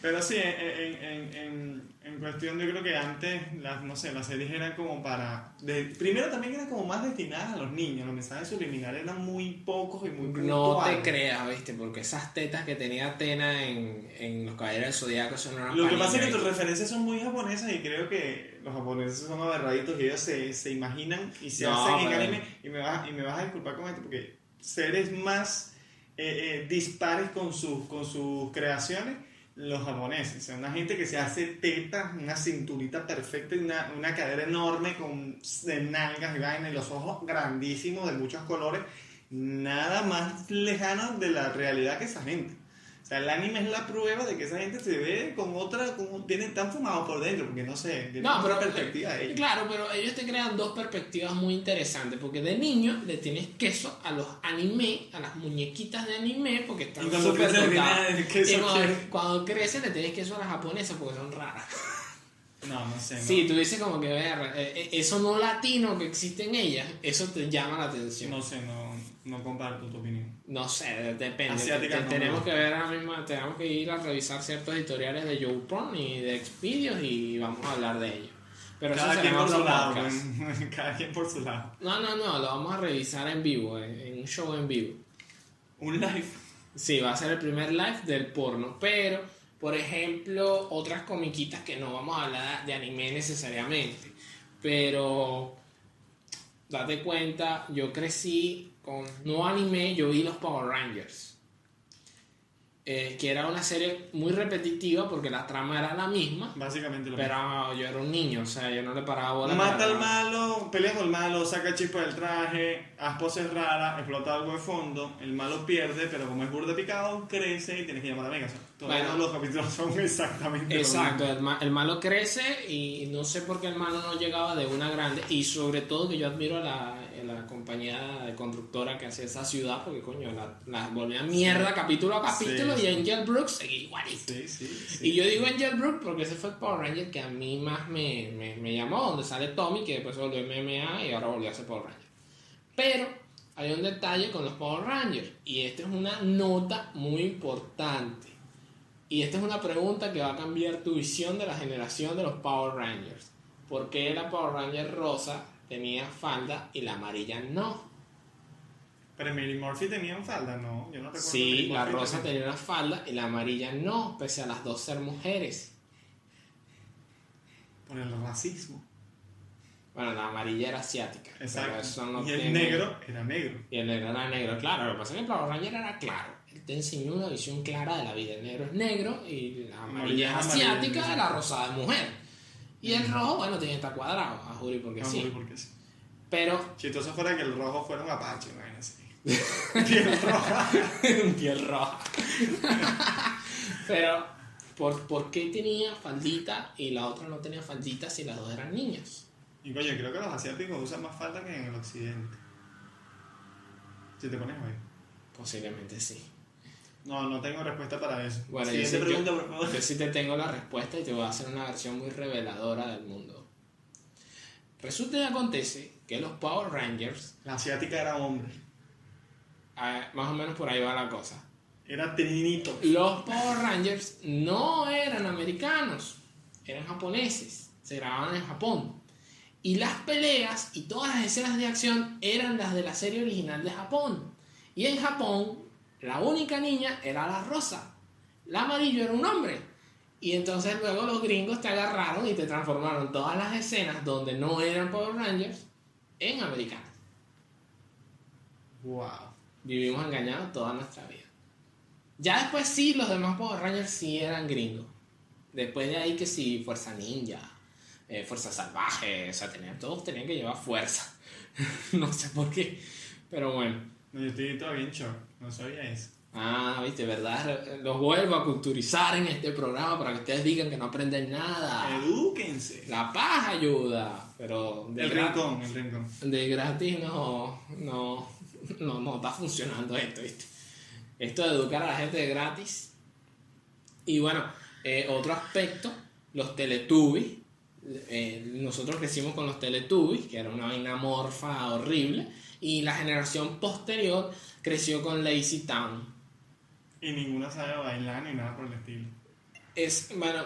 Pero sí, en, en, en, en- cuestión yo creo que antes, las, no sé, las series eran como para... de- primero también eran como más destinadas a los niños, los mensajes subliminales eran muy pocos y muy No te creas, ¿viste? Porque esas tetas que tenía Atena en, en Los Caballeros del Zodíaco son una Lo que pasa es que tus referencias son muy japonesas y creo que los japoneses son aberraditos y ellos se, se imaginan y se No, hacen en anime y me, vas, y me vas a disculpar con esto porque seres más eh, eh, dispares con sus, con sus creaciones los japoneses, una gente que se hace tetas, una cinturita perfecta y una, una cadera enorme con de nalgas y vaina y los ojos grandísimos de muchos colores, nada más lejano de la realidad que esa gente. O sea, el anime es la prueba de que esa gente se ve con otra, con, tienen tan fumados por dentro, porque no sé, tienen No, pero perspectiva de ellos. Claro, pero ellos te crean dos perspectivas muy interesantes, porque de niño le tienes queso a los anime, a las muñequitas de anime, porque están Y cuando le dotadas. queso Y cuando, cuando crece le tienes queso a las japonesas porque son raras. No, no sé. no. Sí, tú dices como que ver, eh, eh, eso no latino que existe en ellas, eso te llama la atención. No sé, no, no comparto tu opinión. No sé, depende. Tenemos que ver ahora mismo, tenemos que ir a revisar ciertos editoriales de YouPorn y de Expedios y vamos a hablar de ellos. Pero Cada quien en por su lado. Cada quien por su lado. No, no, no, lo vamos a revisar en vivo, en, en un show en vivo. Un live. Sí, va a ser el primer live del porno, pero, por ejemplo, otras comiquitas que no vamos a hablar de anime necesariamente, pero date cuenta, yo crecí con no anime, yo vi los Power Rangers. eh, que era una serie muy repetitiva porque la trama era la misma, Básicamente lo mismo. pero yo era un niño, o sea, yo no le paraba bola. Mata al malo, pelea con el malo, saca chispa del traje, haz poses raras, explota algo de fondo, el malo pierde, pero como es burda picado, crece y tienes que llamar a Vegas. Todos Bueno. los capítulos son exactamente lo Exacto, mismo. el, ma- el malo crece y no sé por qué el malo no llegaba de una grande y sobre todo que yo admiro a la compañía constructora que hacía esa ciudad, porque coño, la, la volvía mierda capítulo a capítulo Sí, y. Angel Brooks seguía igualito. Sí, sí, sí. Y yo digo Angel Brooks porque ese fue el Power Ranger que a mí más me, me, me llamó, donde sale Tommy, que después se volvió MMA y ahora volvió a ser Power Ranger. Pero hay un detalle con los Power Rangers, y esta es una nota muy importante. Y esta es una pregunta que va a cambiar tu visión de la generación de los Power Rangers. ¿Por qué la Power Ranger rosa tenía falda y la amarilla no? Pero Mary Murphy tenía falda, no, yo no recuerdo. Sí, la rosa tenía- una falda y la amarilla no, pese a las dos ser mujeres. Por el racismo. Bueno, la amarilla era asiática. pero Exacto. eso no y el tiene- negro era negro. Y el negro era negro, claro. Lo que pasa es que el Power Ranger era claro. Él te enseñó una visión clara de la vida. El negro es negro y la amarilla es Amarilla es asiática, amarilla. la rosada es mujer. Y el rojo, bueno, tiene que estar cuadrado, a Juri, porque sí. porque sí. Pero, Chistoso fuera que el rojo fuera un apache, imagínense. Piel roja. piel roja. Pero, ¿por, ¿por qué tenía faldita y la otra no tenía faldita si las dos eran niñas? Y coño, creo que los asiáticos usan más falda que en el occidente. Si te pones ver. Posiblemente sí. No, no tengo respuesta para eso. Bueno, yo Siguiente sí, pregunta, yo- por favor. Yo sí te tengo la respuesta y te voy a hacer una versión muy reveladora del mundo. Resulta y acontece que los Power Rangers, La asiática era hombre. más o menos por ahí va la cosa. Era trinito. Los Power Rangers no eran americanos, eran japoneses, se grababan en Japón. Y las peleas y todas las escenas de acción eran las de la serie original de Japón. Y en Japón, la única niña era la rosa, la amarillo era un hombre. Y entonces luego los gringos te agarraron y te transformaron todas las escenas donde no eran Power Rangers en americanos. Wow. Vivimos engañados toda nuestra vida. Ya después sí, los demás Power Rangers sí eran gringos. Después de ahí que sí, Fuerza Ninja, eh, Fuerza Salvaje, o sea, tenían, todos tenían que llevar fuerza. no sé por qué, pero bueno. No, yo estoy todavía en. No sabía eso. Ah, viste, ¿verdad? Los vuelvo a culturizar en este programa para que ustedes digan que no aprenden nada. Edúquense. La paz ayuda, pero de El rincón, el rincón. de gratis no, no, no, no está funcionando esto, ¿viste? Esto de educar a la gente de gratis. Y bueno, eh, otro aspecto, los Teletubbies. Eh, nosotros crecimos con los Teletubbies, que era una vaina morfa horrible. Y la generación posterior creció con Lazy Town. Y ninguna sabe bailar ni nada por el estilo. Es, bueno,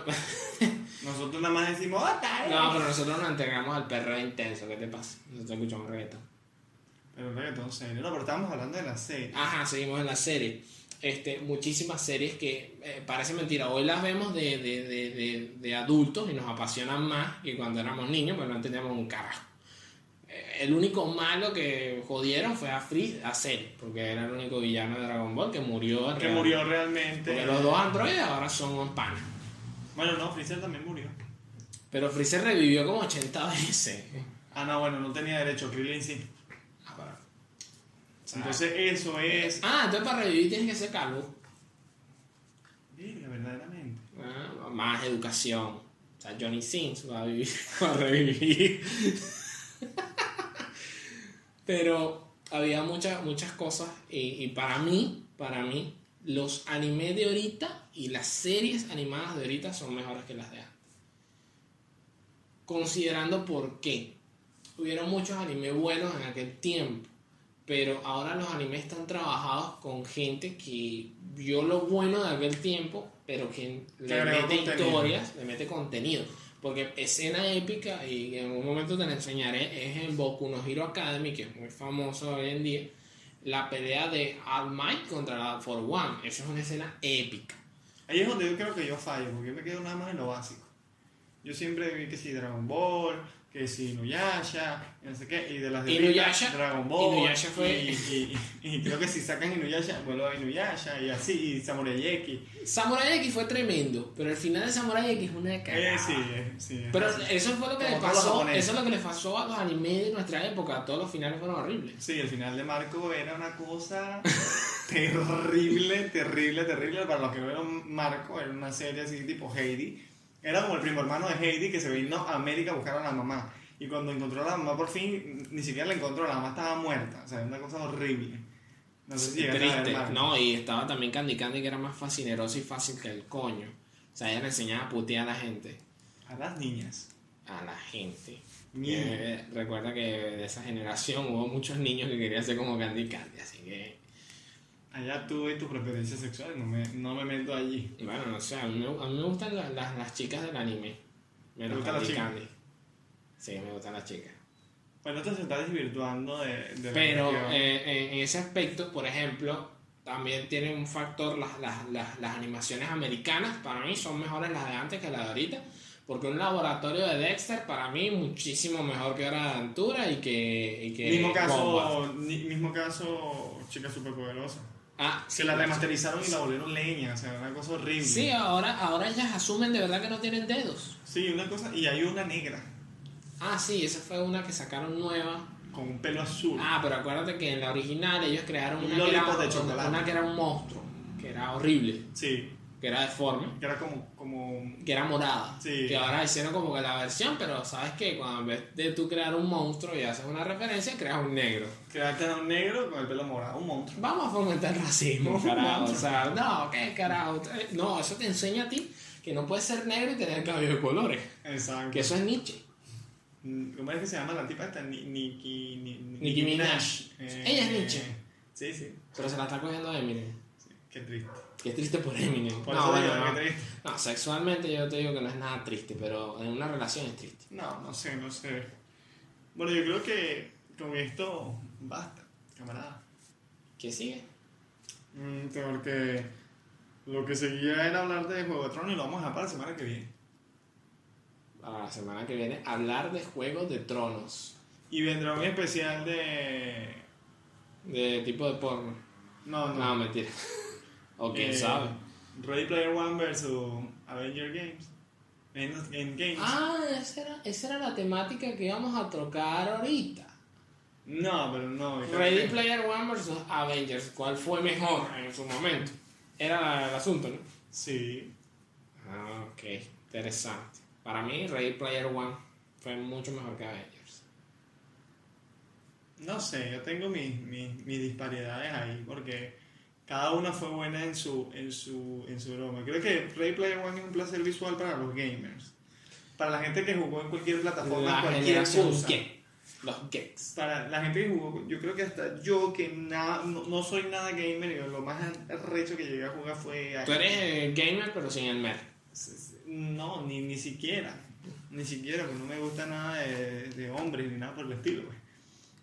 Nosotros nada más decimos, ¡Ota! no, pero nosotros nos entregamos al perro intenso, ¿qué te pasa? Nosotros escuchamos reggaetón. Pero reggaetón serio. No, pero estábamos hablando de la serie. Ajá, seguimos en la serie. Este, muchísimas series que eh, parece mentira. Hoy las vemos de, de, de, de, adultos y nos apasionan más que cuando éramos niños, pues no entendíamos un carajo. El único malo que jodieron fue a Freeze, a Cell, porque era el único villano de Dragon Ball que murió. en Que murió realmente. Porque los dos androides ahora son panas. Bueno, no, Freezer también murió. Pero Freezer revivió como 80 veces. Ah, no, bueno, no tenía derecho. Krillin sí. Ah, para- Entonces, eso es. Ah, entonces para revivir tienes que ser calvo. Verga, verdaderamente. Ah, más educación. O sea, Johnny Sins va a vivir, va a revivir. Pero había muchas, muchas cosas y, y para mí, para mí, los animes de ahorita y las series animadas de ahorita son mejores que las de antes. Considerando por qué. Hubieron muchos animes buenos en aquel tiempo, pero ahora los animes están trabajados con gente que vio lo bueno de aquel tiempo, pero que le mete contenido. historias, le mete contenido. Porque escena épica, y en un momento te la enseñaré, es en Boku no Hero Academy, que es muy famoso hoy en día, la pelea de All Might contra la For One. Eso es una escena épica. Ahí es donde yo creo que yo fallo, porque yo me quedo nada más en lo básico. Yo siempre vi que si Dragon Ball, que si Inuyasha, y no sé qué, y de las de Inuyasha- Dragon Ball. Inuyasha fue- Y, y- y creo que si sacan Inuyasha, vuelvo a Inuyasha, y así, y Samurai X. Samurai X fue tremendo, pero el final de Samurai X es una cagada. Eh, sí, eh, sí. Pero así. eso fue lo que Como le pasó, eso es lo que le pasó a los animes de nuestra época, todos los finales fueron horribles. Sí, el final de Marco era una cosa terrible, terrible, terrible. Para los que vieron Marco, era una serie así tipo Heidi. Era como el primo hermano de Heidi que se vino a América a buscar a la mamá. Y cuando encontró a la mamá por fin, ni siquiera la encontró, la mamá estaba muerta. O sea, una cosa horrible. No sé si a Triste. No, y estaba también Candy Candy que era más fascinerosa y fácil que el coño. O sea, ella le enseñaba a putear a la gente. A las niñas. A la gente. Eh, recuerda que de esa generación hubo muchos niños que querían ser como Candy Candy, así que... Allá tú y tus preferencias sexuales, no me, no me meto allí. Bueno, no sé, a mí, me- a mí me gustan la- las, las chicas del anime. Menos gustan las chicas? Candy. Sí, me gustan las chicas. Bueno, esto se está desvirtuando de, de Pero cuestión. eh, en- ese aspecto, por ejemplo, también tiene un factor, las, las, las, las animaciones americanas para mí son mejores las de antes que las de ahorita. Porque un laboratorio de Dexter para mí muchísimo mejor que Hora de Aventura y que... Y que mismo caso, ni- mismo caso, chica superpoderosa. Ah, Se la remasterizaron y la volvieron leña, o sea, una cosa horrible. Sí, ahora, ahora ellas asumen de verdad que no tienen dedos. Sí, una cosa, y hay una negra, Ah, sí, esa fue una que sacaron nueva. con un pelo azul. Ah, pero acuérdate que en la original ellos crearon Un una que, era, de chocolate. una que era un monstruo, que era horrible, Sí, que era deforme, que era como, como que era morada. Sí. Que ahora hicieron como que la versión, pero sabes que cuando en vez de tú crear un monstruo y haces una referencia, creas un negro. creaste a un negro con el pelo morado, un monstruo. Vamos a fomentar el racismo, carajo. O sea, no, ¿qué carajo? No, eso te enseña a ti que no puedes ser negro y tener cabello de colores. Exacto. Que eso es Nietzsche. Mm, ¿Cómo es que se llama la tipa esta? Ni- Nicki, ni- Nicki Minaj. Eh, Ella es Nietzsche. Sí, sí, Pero se la está cogiendo a Eminem. sí, qué triste. Qué triste por Eminem. Por no, bueno, no. sexualmente yo te digo que no es nada triste, pero en una relación es triste. No, no sé, no sé. Bueno, yo creo que con esto basta, camarada. ¿Qué sigue? Mm, porque lo que seguía era hablar de Juego de Tronos y lo vamos a dejar para la semana que viene. Para la semana que viene, hablar de Juegos de Tronos. Y vendrá un especial de... De tipo de porno. No, no. No, mentira. O quién Eh, sabe. Ready Player One versus Avenger Games. En, en Games. Ah, esa era, esa era la temática que íbamos a trocar ahorita. No, pero no. Ready que- Player One versus Avengers. ¿Cuál fue mejor en su momento? Era el asunto, ¿no? Sí. Ah, ok. Interesante. Para mí, Ready Player One fue mucho mejor que Avengers. No sé, yo tengo mis, mis, mis disparidades ahí porque cada una fue buena en su, en su, en su broma. Creo que Ready Player One es un placer visual para los gamers. Para la gente que jugó en cualquier plataforma, La cualquier cosa. Los geeks. Para la gente que jugó, yo creo que hasta yo que nada, no, no soy nada gamer, yo lo más recho que llegué a jugar fue... Tú eres eh, gamer, pero sin el mer. No, ni, ni siquiera. Ni siquiera, porque no me gusta nada de, de hombres ni nada por el estilo, güey.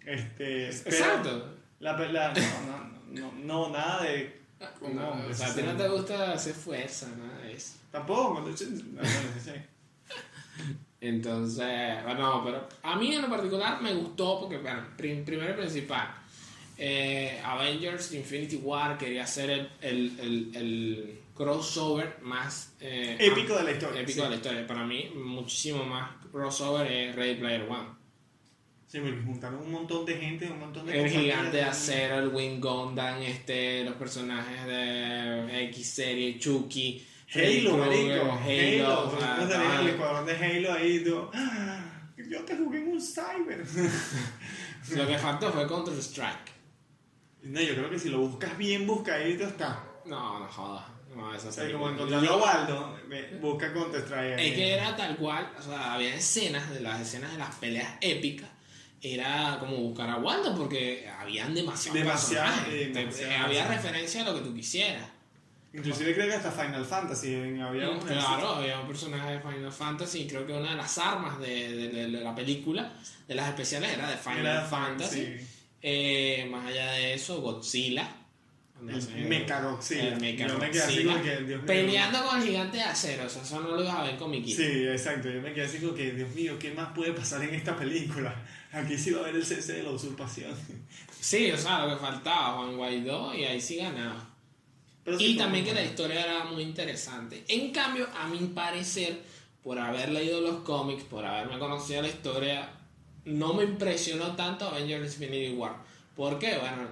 Este, pero Exacto. La, la- no, no, no, no, nada de No, o hombres. sea, a ti no te gusta hacer fuerza, nada de eso. Tampoco, no, sí. Entonces, bueno, pero a mí en lo particular me gustó porque, bueno, prim- primero y principal, eh, Avengers Infinity War quería hacer el, el, el, el crossover más eh, Épico de la historia, Épico sí. de la historia. Para mí, muchísimo más crossover es Ready Player One. Sí, porque juntaron un montón de gente, un montón de El gigante de acero, el Wing Gundam, este, los personajes de X serie, Chucky, Halo, marico. Halo, Halo. o sea, ¿Cómo se estaban- el escuadrón de Halo ahí? tú, "Ah, yo te jugué en un cyber. Lo que faltó fue Counter Strike. no, yo creo que si lo buscas bien buscadito está. No, no jodas. No, esa O sea, película. como encontrando a Waldo, busca Counter Strike. Es que era tal cual, o sea, había escenas de las escenas de las peleas épicas. Era como buscar a Wanda porque habían demasiados Demasiado, personajes. eh, demasiado, había sí. referencia a lo que tú quisieras. Inclusive creo que hasta Final Fantasy en- había un Claro, había un personaje de Final Fantasy y creo que una de las armas de, de- de- de la película, de las especiales, era de Final Era Fantasy. sí. Eh, más allá de eso, Godzilla. Mechagodzilla. Peleando con el gigante de acero, o sea, eso no lo ibas a ver con mi Sí, exacto. Yo me quedé así como que, Dios mío, ¿qué más puede pasar en esta película? Aquí sí va a haber el cese de la usurpación. Sí, o sea, lo que faltaba, Juan Guaidó, y ahí sí ganaba. Pero Y también que la historia era muy interesante. En cambio, a mi parecer, por haber leído los cómics, por haberme conocido la historia, no me impresionó tanto Avengers Infinity War. ¿Por qué? Bueno,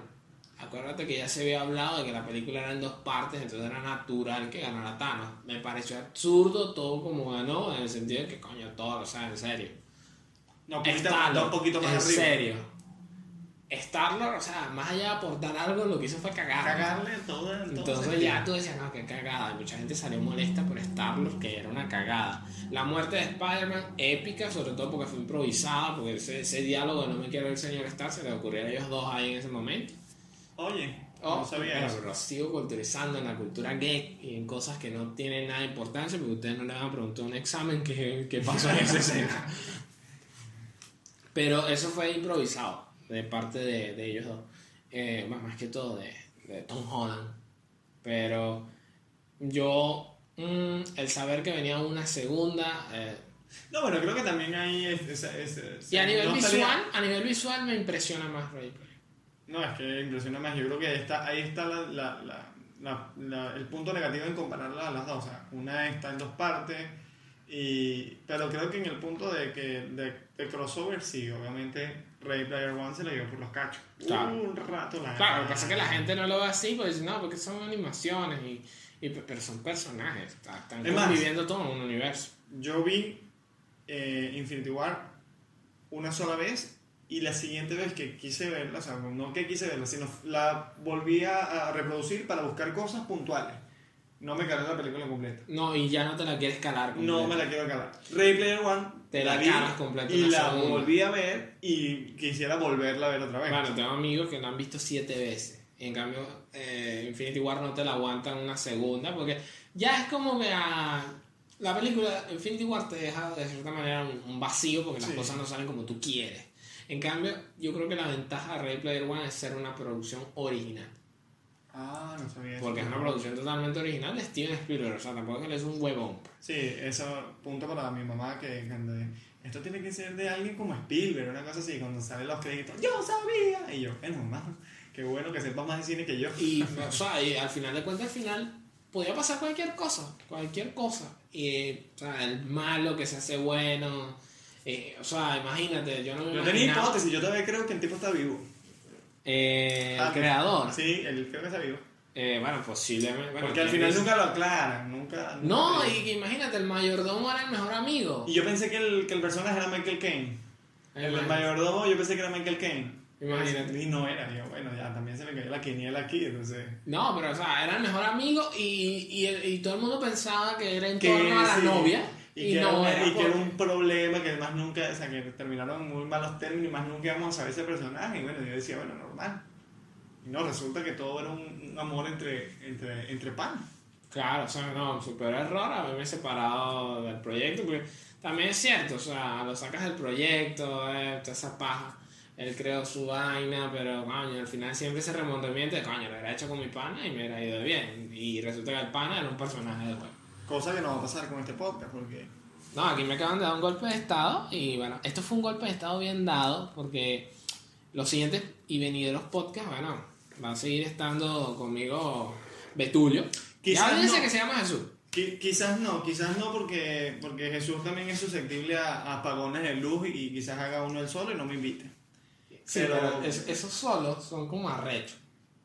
acuérdate que ya se había hablado de que la película era en dos partes, entonces era natural que ganara Thanos. Me pareció absurdo todo como ganó, en el sentido de que, coño, todo, o sea, en serio. No, poquito, Star-Lord, un poquito más en arriba. serio. Star-Lord, o sea, más allá de aportar algo, lo que hizo fue cagar. Cagarle todo todo Entonces sentido. ya tú decías, no, qué cagada. Mucha gente salió molesta por Star-Lord, que era una cagada. La muerte de Spider-Man, épica, sobre todo porque fue improvisada, porque ese, ese diálogo de no me quiero el señor Stark se le ocurrió a ellos dos ahí en ese momento. Oye, Oh, no sabía bueno, eso. pero lo sigo culturizando en la cultura geek y en cosas que no tienen nada de importancia porque ustedes no le van a preguntar un examen qué, qué pasó en esa escena. Pero eso fue improvisado de parte de, de ellos dos. Eh, más, más que todo de, de Tom Holland. Pero yo, mm, el saber que venía una segunda... eh, No, bueno, creo que también hay ese... ese- ese- y a nivel no visual, estaría- a nivel visual me impresiona más Player. No, es que impresiona más. Yo creo que ahí está, ahí está la- la- la- el punto negativo en compararlas a las dos. O sea, una está en dos partes, y, pero creo que en el punto de que de, de crossover, sí, obviamente Ray Player One se le dio por los cachos. Claro. Un rato la Claro, lo que pasa es que la gente no lo ve así, pues dice, no, porque son animaciones, y, y- pero son personajes, está- están Es más, conviviendo todo en un universo. Yo vi eh, Infinity War una sola vez y la siguiente vez que quise verla, o sea, no que quise verla, sino la volví a reproducir para buscar cosas puntuales. No me calé la película completa. No, y ya no te la quieres calar. No completa. me la quiero calar. Ray Player One Te la vi calas completa y la segunda. volví a ver y quisiera volverla a ver otra vez. Bueno, tengo amigos que la han visto siete veces. En cambio, eh, Infinity War no te la aguantan una segunda, porque ya es como que ah, la película Infinity War te deja de cierta manera un, un vacío porque las Sí. cosas no salen como tú quieres. En cambio, yo creo que la ventaja de Ready Player One es ser una producción original. Ah, no sabía eso. Porque es una producción totalmente original de Steven Spielberg, o sea, tampoco es que le es un huevón. Sí, eso punto para mi mamá que cuando esto tiene que ser de alguien como Spielberg, una cosa así, cuando salen los créditos, yo sabía. Y yo, bueno, mamá, qué bueno que sepa más de cine que yo. Y, o sea, y al final de cuentas, al final, podía pasar cualquier cosa, cualquier cosa. Y, o sea, el malo que se hace bueno. eh, o sea, imagínate, yo no me Yo tenía hipótesis, yo todavía creo que el tipo está vivo. Eh, el Ah, creador. Sí, él creo que está vivo. Eh, bueno, posiblemente. bueno, Porque al ¿quién final dice? nunca lo aclaran, nunca. No, y que imagínate, el mayordomo era el mejor amigo. Y yo pensé que el, que el personaje era Michael Caine. El, Imagínate. mayordomo yo pensé que era Michael Caine. Imagínate. Y no era, yo, bueno, ya también se me cayó la quiniela aquí, entonces. No, pero o sea, era el mejor amigo y, y, el- y todo el mundo pensaba que era en torno a la sí, novia. Y, Y, que, no era, y que era un problema que además nunca, o sea, que terminaron muy malos términos y más nunca íbamos a ver ese personaje. Y bueno, yo decía, bueno, normal. Y no, resulta que todo era un, un amor entre, entre, entre pan. Claro, o sea, no, super error haberme separado del proyecto, porque también es cierto, o sea, lo sacas del proyecto, eh, toda esa paja, él creó su vaina, pero coño, al final siempre ese remontamiento de coño, lo hubiera hecho con mi pana y me hubiera ido bien, y resulta que el pana era un personaje del juego. Cosa que no va a pasar con este podcast, porque No, aquí me acaban de dar un golpe de estado, y bueno, esto fue un golpe de estado bien dado, porque los siguientes y venideros podcasts, bueno, va a seguir estando conmigo Betulio. Quizás ya dice no. que se llama Jesús. qui- quizás no, quizás no, porque, porque Jesús también es susceptible a, a apagones de luz y, quizás haga uno el solo y no me invite. Sí, Pero- pero es- esos solos son como arrechos.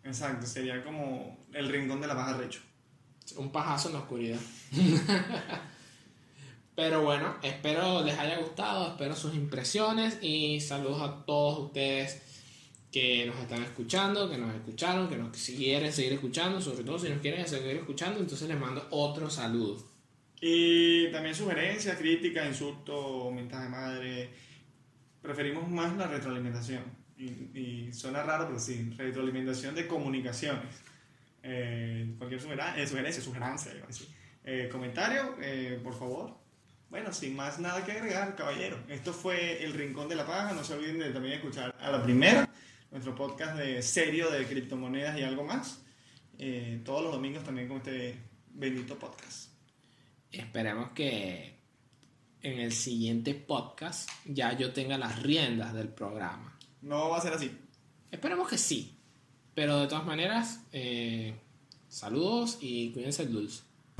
Exacto, sería como el rincón de la baja recho. Un pajazo en la oscuridad. pero bueno, espero les haya gustado, espero sus impresiones y saludos a todos ustedes que nos están escuchando, que nos escucharon, que nos quieren seguir escuchando, sobre todo si nos quieren seguir escuchando, entonces les mando otro saludo. Y también sugerencias, críticas, insultos, mensajes de madre. Preferimos más la retroalimentación. Y, y suena raro, pero sí, retroalimentación de comunicaciones. Eh, cualquier sugera- eh, sugerencia, sugerencia, decir. Eh, comentario, eh, por favor. Bueno, sin más nada que agregar, caballero. Esto fue El Rincón de la Paja. No se olviden de también escuchar a la primera, nuestro podcast de serio de criptomonedas y algo más. Eh, todos los domingos también con este bendito podcast. Esperemos que en el siguiente podcast ya yo tenga las riendas del programa. No va a ser así. Esperemos que sí. Pero de todas maneras, eh, saludos y cuídense el dulce.